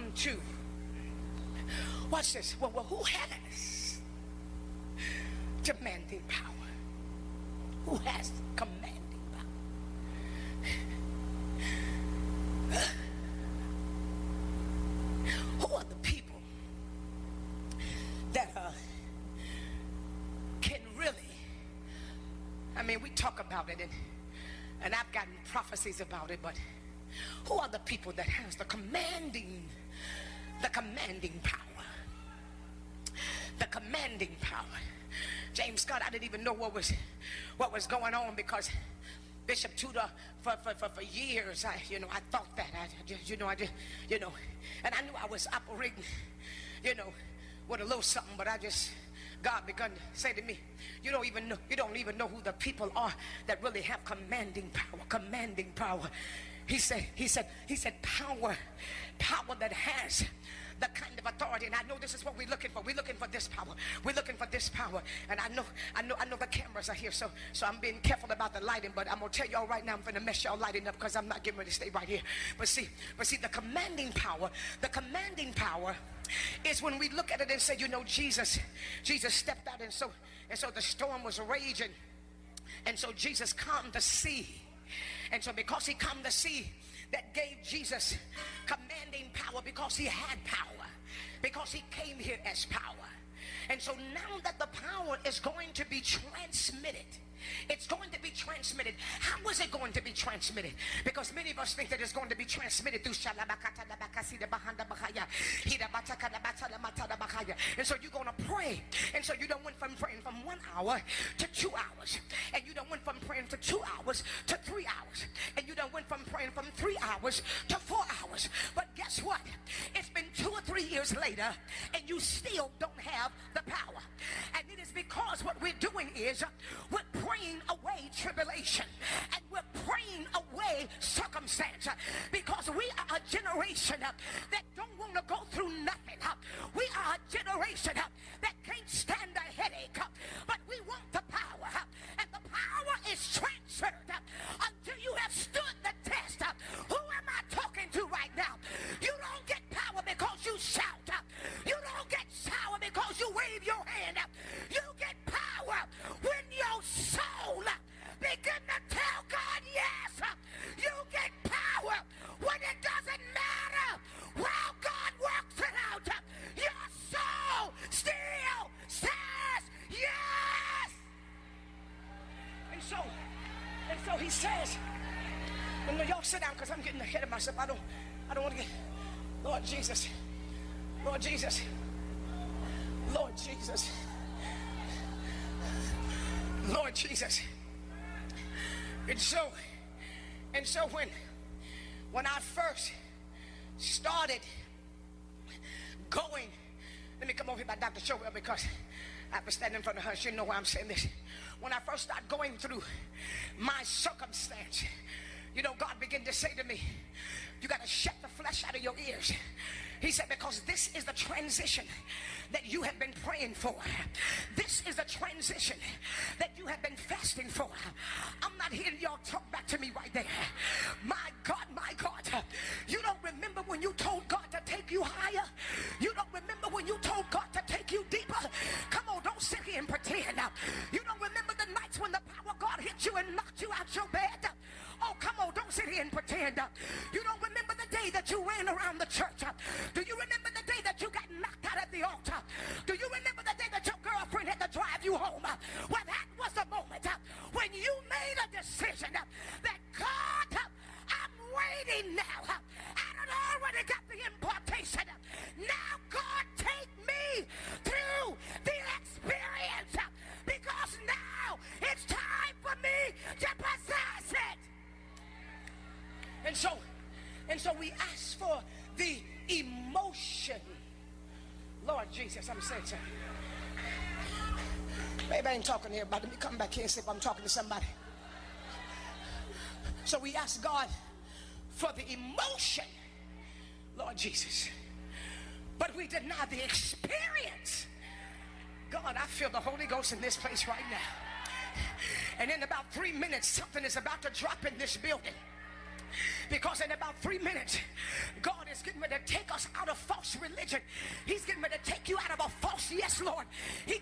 come to? Watch this. Well, well, who has demanding power? Who has commanding power? Who are the people that uh, can really? I mean, we talk about it, and and I've gotten prophecies about it, but who are the people that has the commanding, the commanding power? The commanding power. James Scott, I didn't even know what was what was going on because Bishop Tudor for, for, for, for years, I you know, I thought that. I just, you know, I just, you know, and I knew I was operating, you know, with a little something, but I just God begun to say to me, you don't even know, you don't even know who the people are that really have commanding power, commanding power. He said, he said, he said, power, power that has the kind of authority. And I know this is what we're looking for. We're looking for this power. We're looking for this power. And I know, I know, I know the cameras are here. So, so I'm being careful about the lighting. But I'm gonna tell y'all right now, I'm gonna mess y'all lighting up because I'm not getting ready to stay right here. But see, but see, the commanding power, the commanding power is when we look at it and say, you know, Jesus, Jesus stepped out, and so and so the storm was raging, and so Jesus calmed the sea, and so because he calmed to see that gave Jesus commanding power because he had power, because he came here as power. And so now that the power is going to be transmitted, it's going to be transmitted. How is it going to be transmitted? Because many of us think that it's going to be transmitted through and so you're going to pray. And so you don't went from praying from one hour to two hours. And you don't went from praying for two hours to three hours. And you don't went from praying from three hours to four hours. But guess what? It's been two or three years later and you still don't have the power. And it is because what we're doing is we're praying away tribulation and we're praying away circumstance because we are a generation that don't want to go through nothing. We are a generation And so, and so when, when I first started going, let me come over here by Dr. Showell because I have been standing in front of her. She know why I'm saying this. When I first started going through my circumstance, you know, God began to say to me, you got to shut the flesh out of your ears. He said, because this is the transition that you have been praying for. This is the transition that you have been fasting for. I'm not hearing y'all talk back to me right there. My God, my God. You don't remember when you told God to take you higher? You don't remember when you told God to take you deeper? Come on, don't sit here and pretend. You don't remember the nights when the power of God hit you and knocked you out your bed? Oh, come on, don't sit here and pretend. You don't remember the day that you ran around the church? Do you remember the day that you got knocked out at the altar? Do you remember the day that your girlfriend I ain't talking to everybody. Let me come back here and see if I'm talking to somebody. So we ask God for the emotion, Lord Jesus. But we deny the experience. God, I feel the Holy Ghost in this place right now. And in about three minutes, something is about to drop in this building. Because in about three minutes, God is getting ready to take us out of false religion. He's getting ready to take you out of a false yes, Lord. He's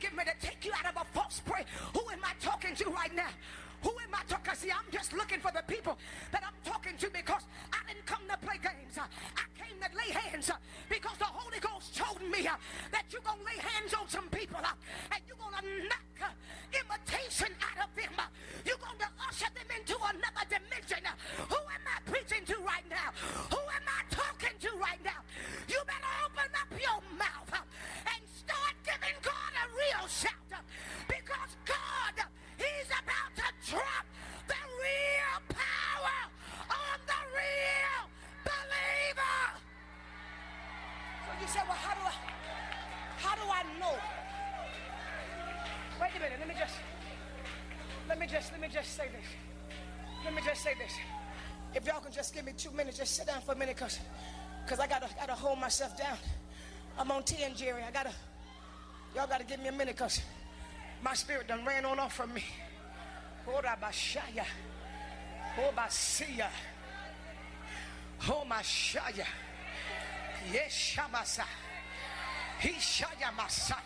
just sit down for a minute, cause, cause I gotta, gotta hold myself down. I'm on 10, Jerry. I gotta, y'all gotta give me a minute, cause my spirit done ran on off from me. Oh, Orabashaya. Obasiya. Oh, Omashaya. Oh, yes, Shamasa. He Shaya Masaya.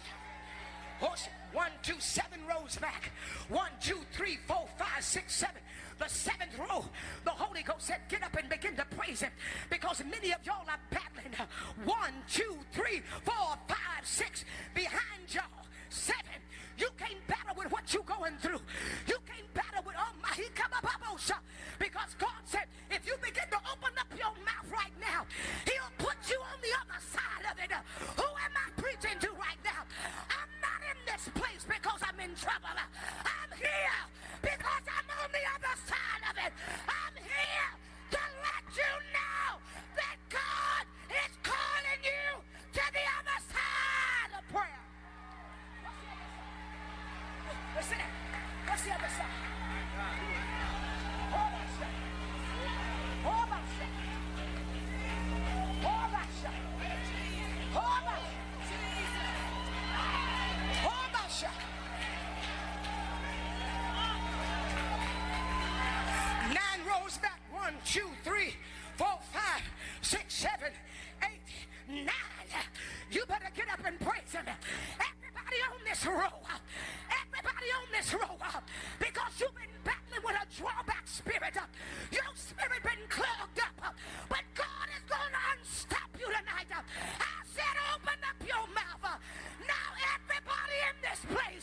One, two, seven rows back. One, two, three, four, five, six, seven. The seventh row, the Holy Ghost said, Get up and begin to praise Him. Because many of y'all are battling. One, two, three, four, five, six. Behind y'all, seven. You can't battle with what you're going through. You can't battle with oh my he come up. because God said if you begin to open up your mouth right now, He'll put you on the other side of it. Who am I preaching to right now? I'm not in this place because I'm in trouble. I'm here because I'm on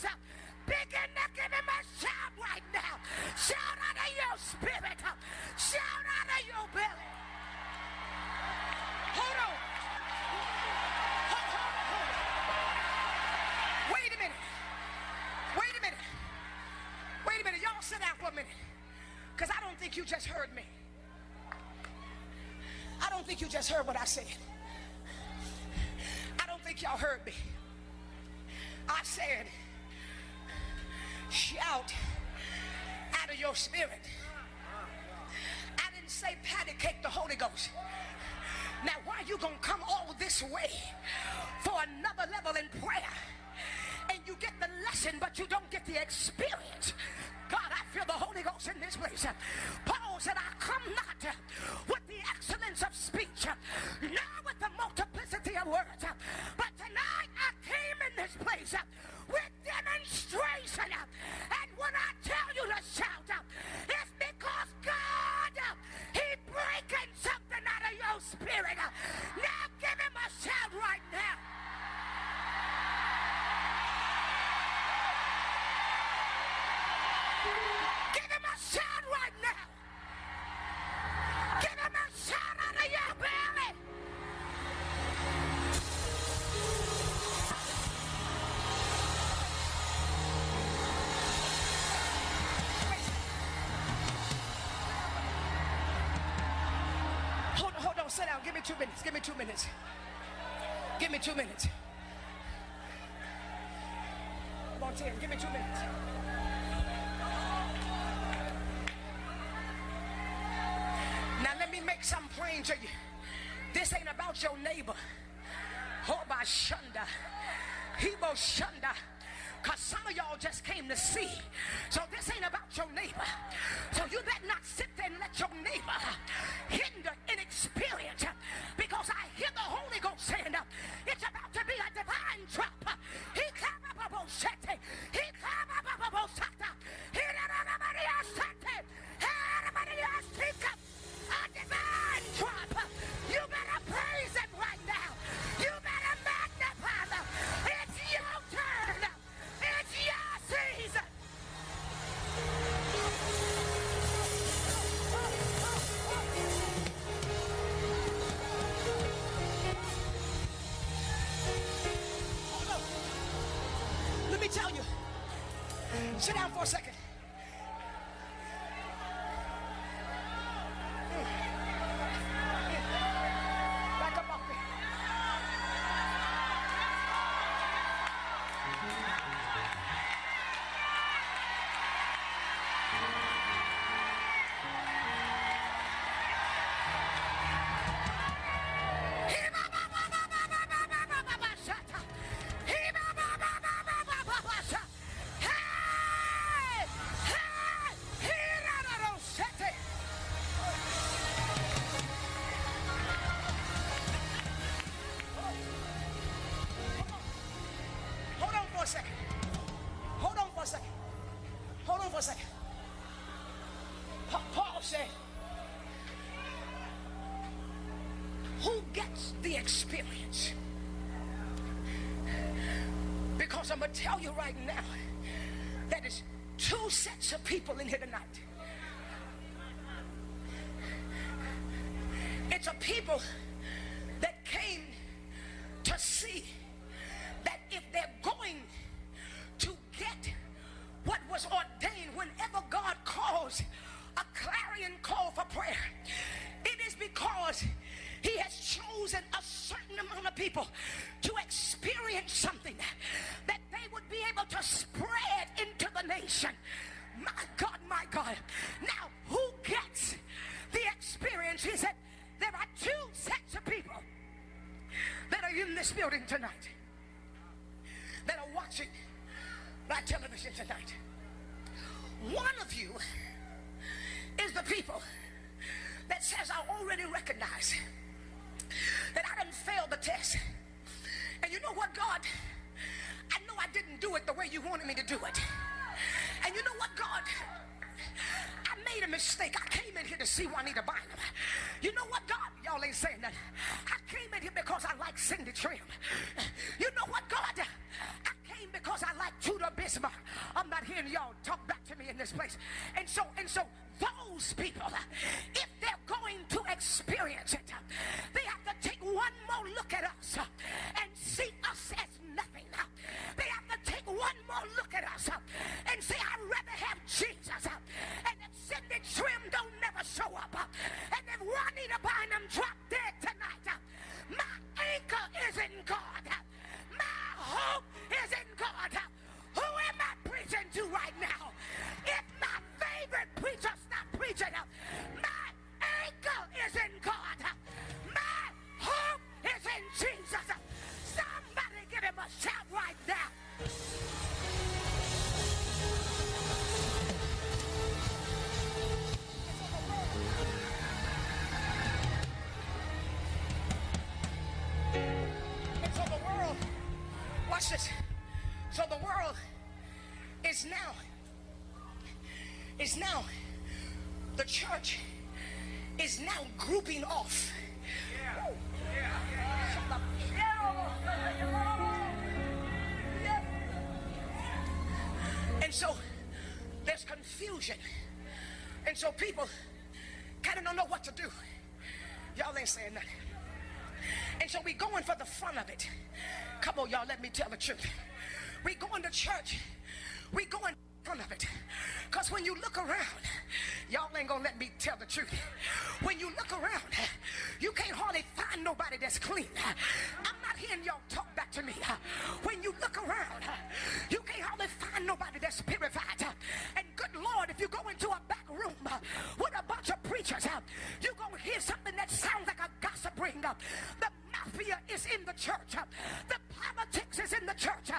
place. Begin to give him a shout right now. Shout out of your spirit. Shout out of your belly. Hold on. Hold, hold. Wait a minute. Wait a minute. Wait a minute. Y'all sit down for a minute. Because I don't think you just heard me. I don't think you just heard what I said. I don't think y'all heard me. I said, shout out of your spirit. I didn't say patty cake the Holy Ghost. Now, why you gonna come all this way for another level in prayer? And you get the lesson, but you don't get the experience. God, I feel the Holy Ghost in this place. Paul said, I come not with the excellence of speech, nor with the multiplicity of words, sit down. Give me two minutes. Give me two minutes. Give me two minutes. Come on, Tim. Give me two minutes. Now let me make something plain to you. This ain't about your neighbor. Hoba Shunda. Hebo Shunda. Because some of y'all just came to see. So this ain't about your neighbor. So you better not sit there and let your neighbor hinder inexperience. Because I hear the Holy Ghost saying, it's about to be a divine drop. He A divine drop. You better praise him. The experience? Because I'm going to tell you right now that is two sets of people in here tonight. It's a people that came to see that if they're going to get what was ordained whenever God calls a clarion call for prayer, it is because chosen a certain amount of people to experience something that they would be able to spread into the nation. My God, my God. Now, who gets the experience? He said, there are two sets of people that are in this building tonight that are watching my television tonight. One of you is the people that says, I already recognize that I didn't fail the test. And you know what, God? I know I didn't do it the way you wanted me to do it. And you know what, God? I made a mistake. I came in here to see Juanita Bynum. You know what, God? Y'all ain't saying that. I came in here because I like Cindy Trimm. You know what, God? I came because I like Tudor Bismarck. I'm not hearing y'all talk back to me in this place. And so, and so those people, if they're going to experience it, they have to take one more look at us and see us as nothing. They have to take one more look at us and say, I'd rather have Jesus. And if Cindy Trimm don't never show up, and if Juanita Bynum drop dead tonight, my anchor is in God. My hope is in God. Who am I preaching to right now? Stop preaching, so people kind of don't know what to do. Y'all ain't saying nothing. And so we going for the fun of it. Come on, y'all, let me tell the truth. We going to church. We going for the front of it. Because when you look around, y'all ain't gonna let me tell the truth. When you look around, you can't hardly find nobody that's clean. I'm not hearing y'all talk back to me. When you look around, you can't hardly find nobody that's purified. And you go into a back room uh, with a bunch of preachers, uh, you're gonna hear something that sounds like a gossip ring. Uh. The mafia is in the church. The politics is in the church.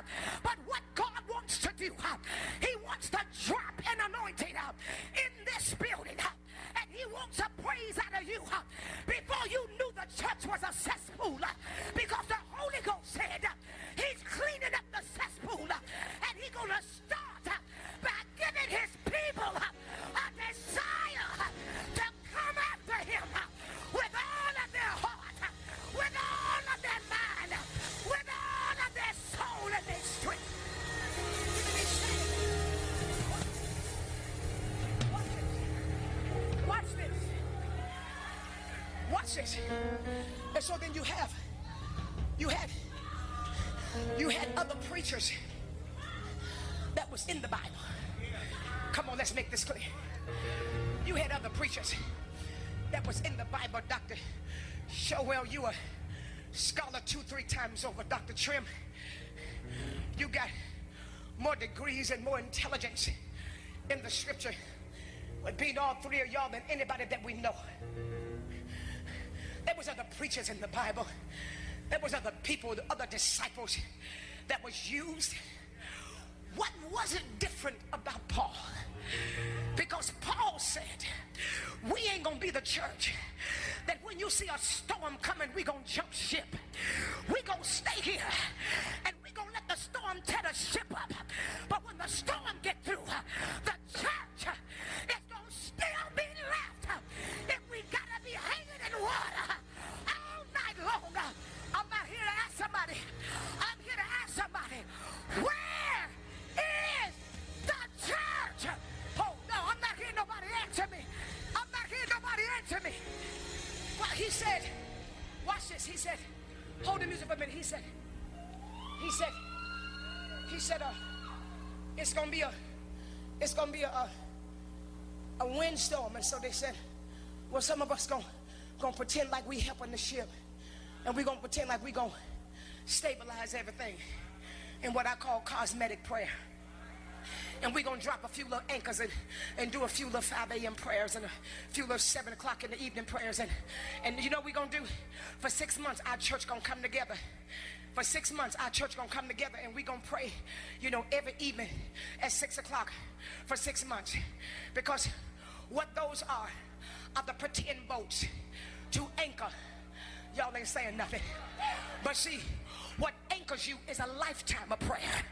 But what God wants to do, He wants to drop an anointing in this building. And He wants a praise out of you before you knew the church was a cesspool. Because And so then you have, you had, you had other preachers that was in the Bible. Come on, let's make this clear. You had other preachers that was in the Bible, Dr. Showell, you a scholar two, three times over, Dr. Trimm. You got more degrees and more intelligence in the scripture with being all three of y'all than anybody that we know. There was other preachers in the Bible. There was other people, other disciples that was used. What was it different about Paul? Because Paul said, we ain't gonna be the church that when you see a storm coming, we gonna jump ship. We gonna stay here so they said, well, some of us gonna, gonna pretend like we helping the ship, and we gonna pretend like we gonna stabilize everything in what I call cosmetic prayer. And going to drop a few little anchors and, and do a few little 5 a.m. prayers and a few little 7 o'clock in the evening prayers. And, and you know going to do? For six months, our church to come together. For six months, our church to come together and going to pray, you know, every evening at 6 o'clock for six months. Because what those are, are the pretend boats to anchor. Y'all ain't saying nothing. But see, what anchors you is a lifetime of prayer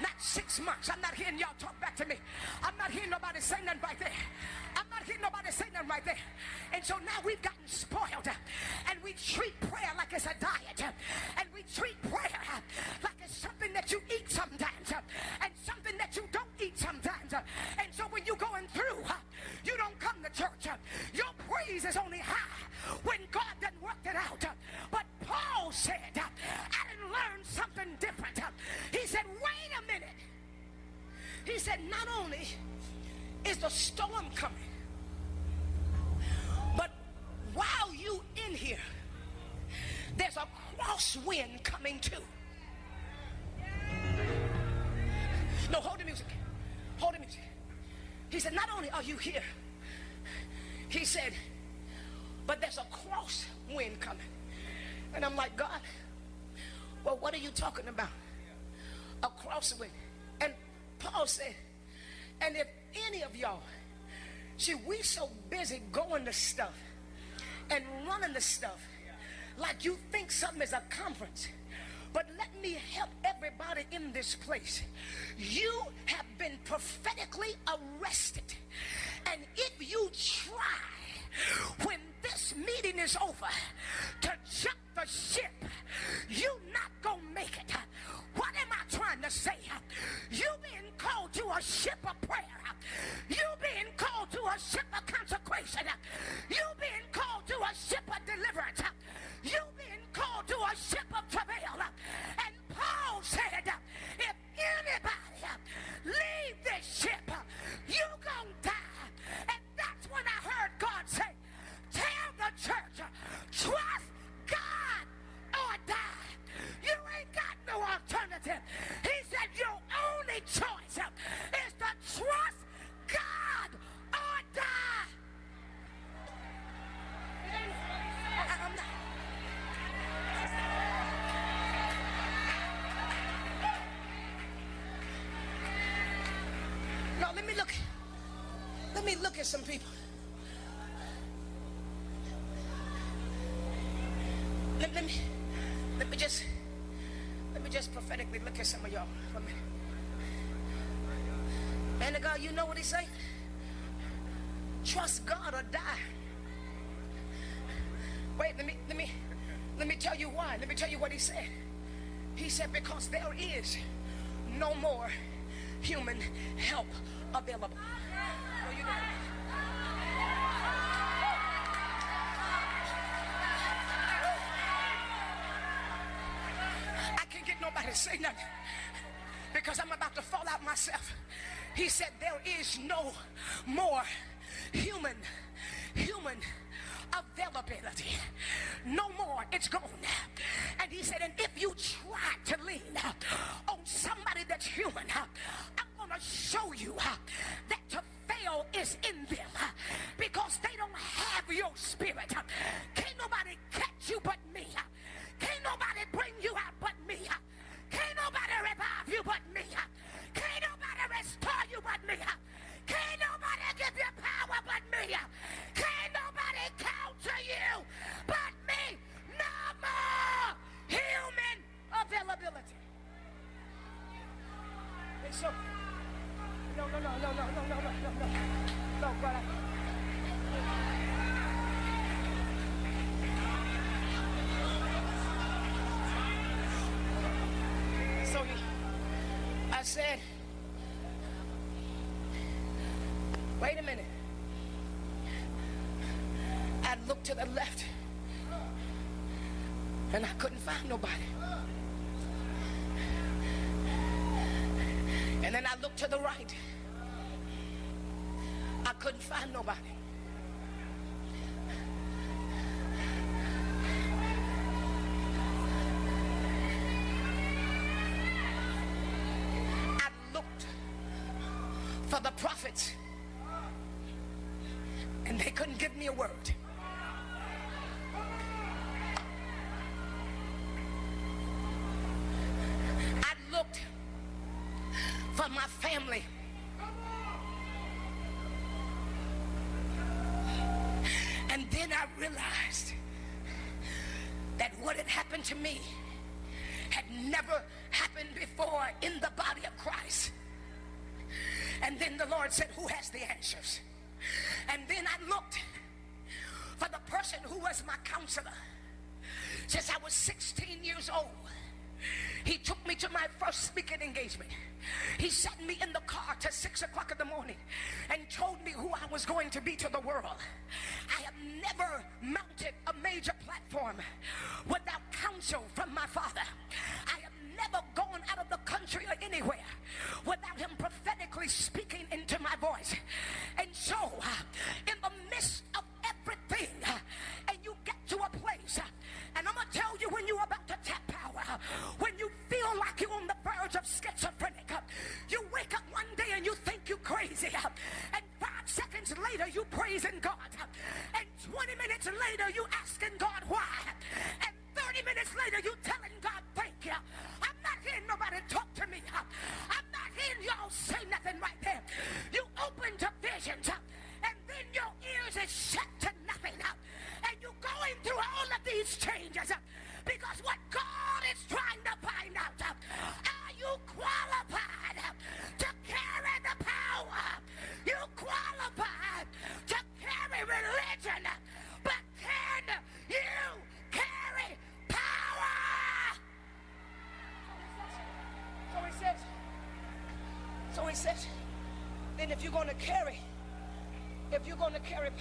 not six months. I'm not hearing y'all talk back to me. I'm not hearing nobody say nothing right there. I'm not hearing nobody say nothing right there. And so now we've gotten spoiled and we treat prayer like it's a diet and we treat prayer like it's something that you eat sometimes and something that you don't eat sometimes. And so when you're going through, you don't come to church. Your praise is only high when God done worked it out. But Paul said, I didn't learn something different. He said, wait a minute. He said, not only is the storm coming, but while you in here, there's a crosswind coming too. No, hold the music. Hold the music. He said, not only are you here, he said, but there's a crosswind coming. And I'm like, God, well, what are you talking about? A crosswind. And Paul said, and if any of y'all, see, we so busy going to stuff and running the stuff like you think something is a conference. But let me help everybody in this place. You have been prophetically arrested. And if you try, when this meeting is over, to jump the ship, you not gonna make it. What am I trying to say? You being called to a ship of prayer. You being called to a ship of consecration. Just prophetically look at some of y'all. Man of God, you know what he say? Trust God or die. Wait, let me let me let me tell you why. Let me tell you what he said. He said, because there is no more human help available. No, To say nothing because I'm about to fall out myself. He said, There is no more human, human availability. No more. It's gone. And he said, and if you try to lean on somebody that's human, I'm going to show you that to fail is in them because they don't have your spirit. Can't nobody said, wait a minute. I looked to the left and I couldn't find nobody. And then I looked to the right. I couldn't find nobody. The prophets and they couldn't give me a word. To six o'clock in the morning and told me who I was going to be to the world. I have never mounted a major platform without counsel from my father. I have never gone out of the country or anywhere without him prophetically speaking into my voice. And so, uh, in the midst of everything, uh, and you get to a place, uh, and I'm going to tell you when you're about to tap power, when you feel like you're on the verge of schizophrenic, you wake up crazy, and five seconds later you praising God, and 20 minutes later you asking God why, and 30 minutes later you telling God thank you. I'm not hearing nobody talk to me. I'm not hearing y'all say nothing right there. You open to visions, and then your ears is shut to nothing, and you're going through all of these changes because what God is trying to find out,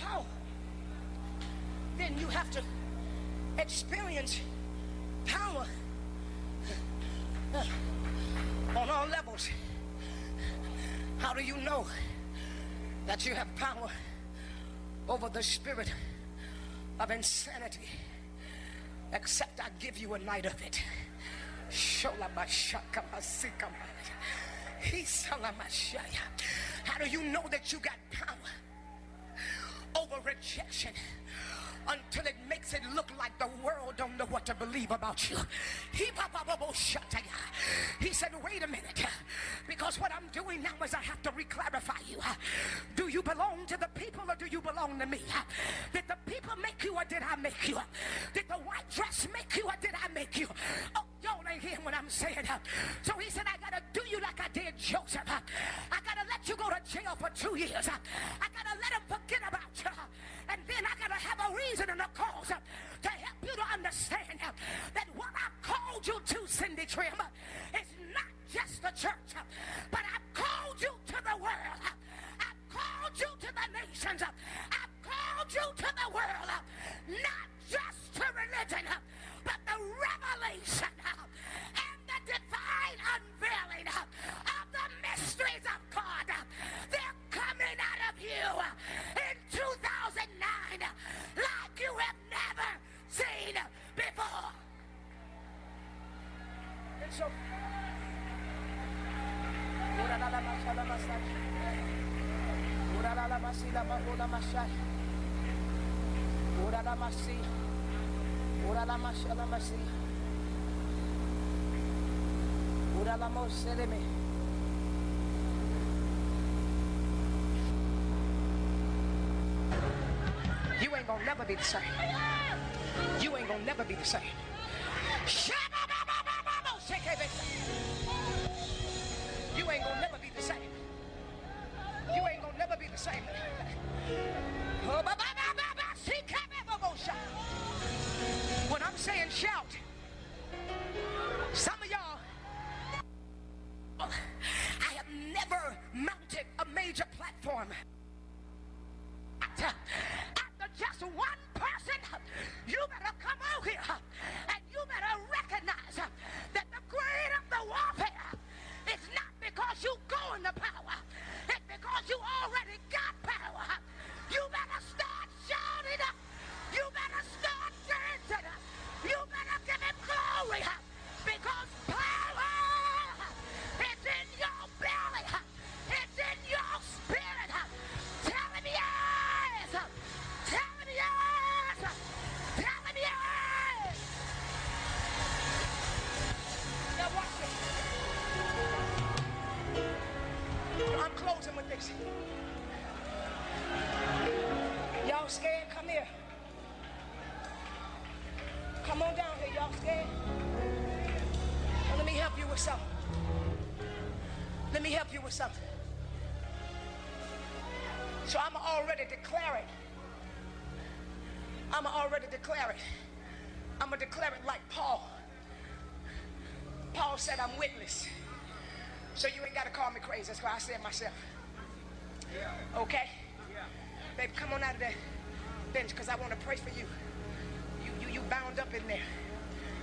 power, then you have to experience power on all levels. How do you know that you have power over the spirit of insanity? Except I give you a night of it. How do you know that you got rejection? until it makes it look like the world don't know what to believe about you. He, he said, wait a minute, because what I'm doing now is I have to reclarify you. Do you belong to the people or do you belong to me? Did the people make you or did I make you? Did the white dress make you or did I make you? Oh, y'all ain't hearing what I'm saying. So he said, I gotta do you like I did Joseph. I gotta let you go to jail for two years. I gotta let him forget about you. And then I gotta have a reason and a cause to help you to understand that what I've called you to, Cindy Trimm, is not just the church, but I've called you to the world. I've called you to the nations. I've called you to the world, not just to religion, but the revelation and the divine unveiling of the mysteries of God. They're coming out of you into You ain't gonna never be the same. You ain't gonna never be the same. You ain't gonna never be the same. You ain't gonna never be the same. Shout, some of y'all, I have never mounted a major platform. After just one person, you better come out here and you better recognize that the great of the warfare is not because you go into power, it's because you already got with something. Let me help you with something. So I'm already declaring. I'm already declaring. I'm gonna declare it like Paul. Paul said, I'm witness. So you ain't gotta call me crazy. That's why I said myself. Okay? Babe, come on out of that bench because I want to pray for you. You you you bound up in there.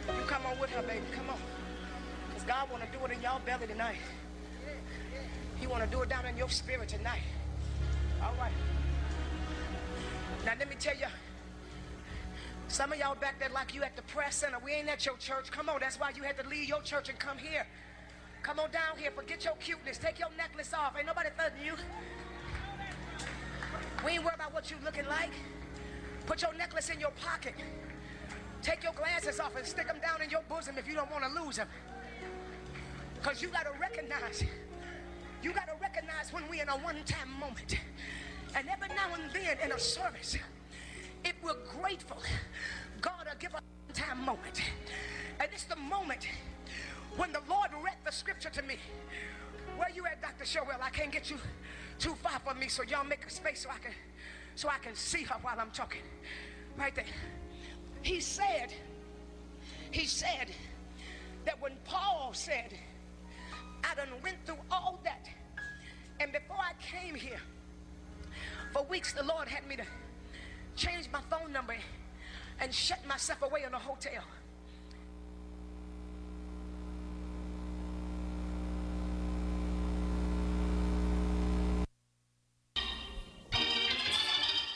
You come on with her, baby. Come on. God want to do it in y'all belly tonight. He want to do it down in your spirit tonight. All right. Now let me tell you. Some of y'all back there like you at the press center. We ain't at your church. Come on, that's why you had to leave your church and come here. Come on down here. Forget your cuteness. Take your necklace off. Ain't nobody thugging you. We ain't worried about what you looking like. Put your necklace in your pocket. Take your glasses off and stick them down in your bosom if you don't want to lose them. Because you got to recognize, you got to recognize when we're in a one-time moment. And every now and then in a service, if we're grateful, God will give us a one-time moment. And it's the moment when the Lord read the scripture to me. Where you at, Dr. Sherwell? I can't get you too far from me, so y'all make a space so I can so I can see her while I'm talking. Right there. He said, he said that when Paul said, I done went through all that, and before I came here, for weeks the Lord had me to change my phone number and shut myself away in a hotel.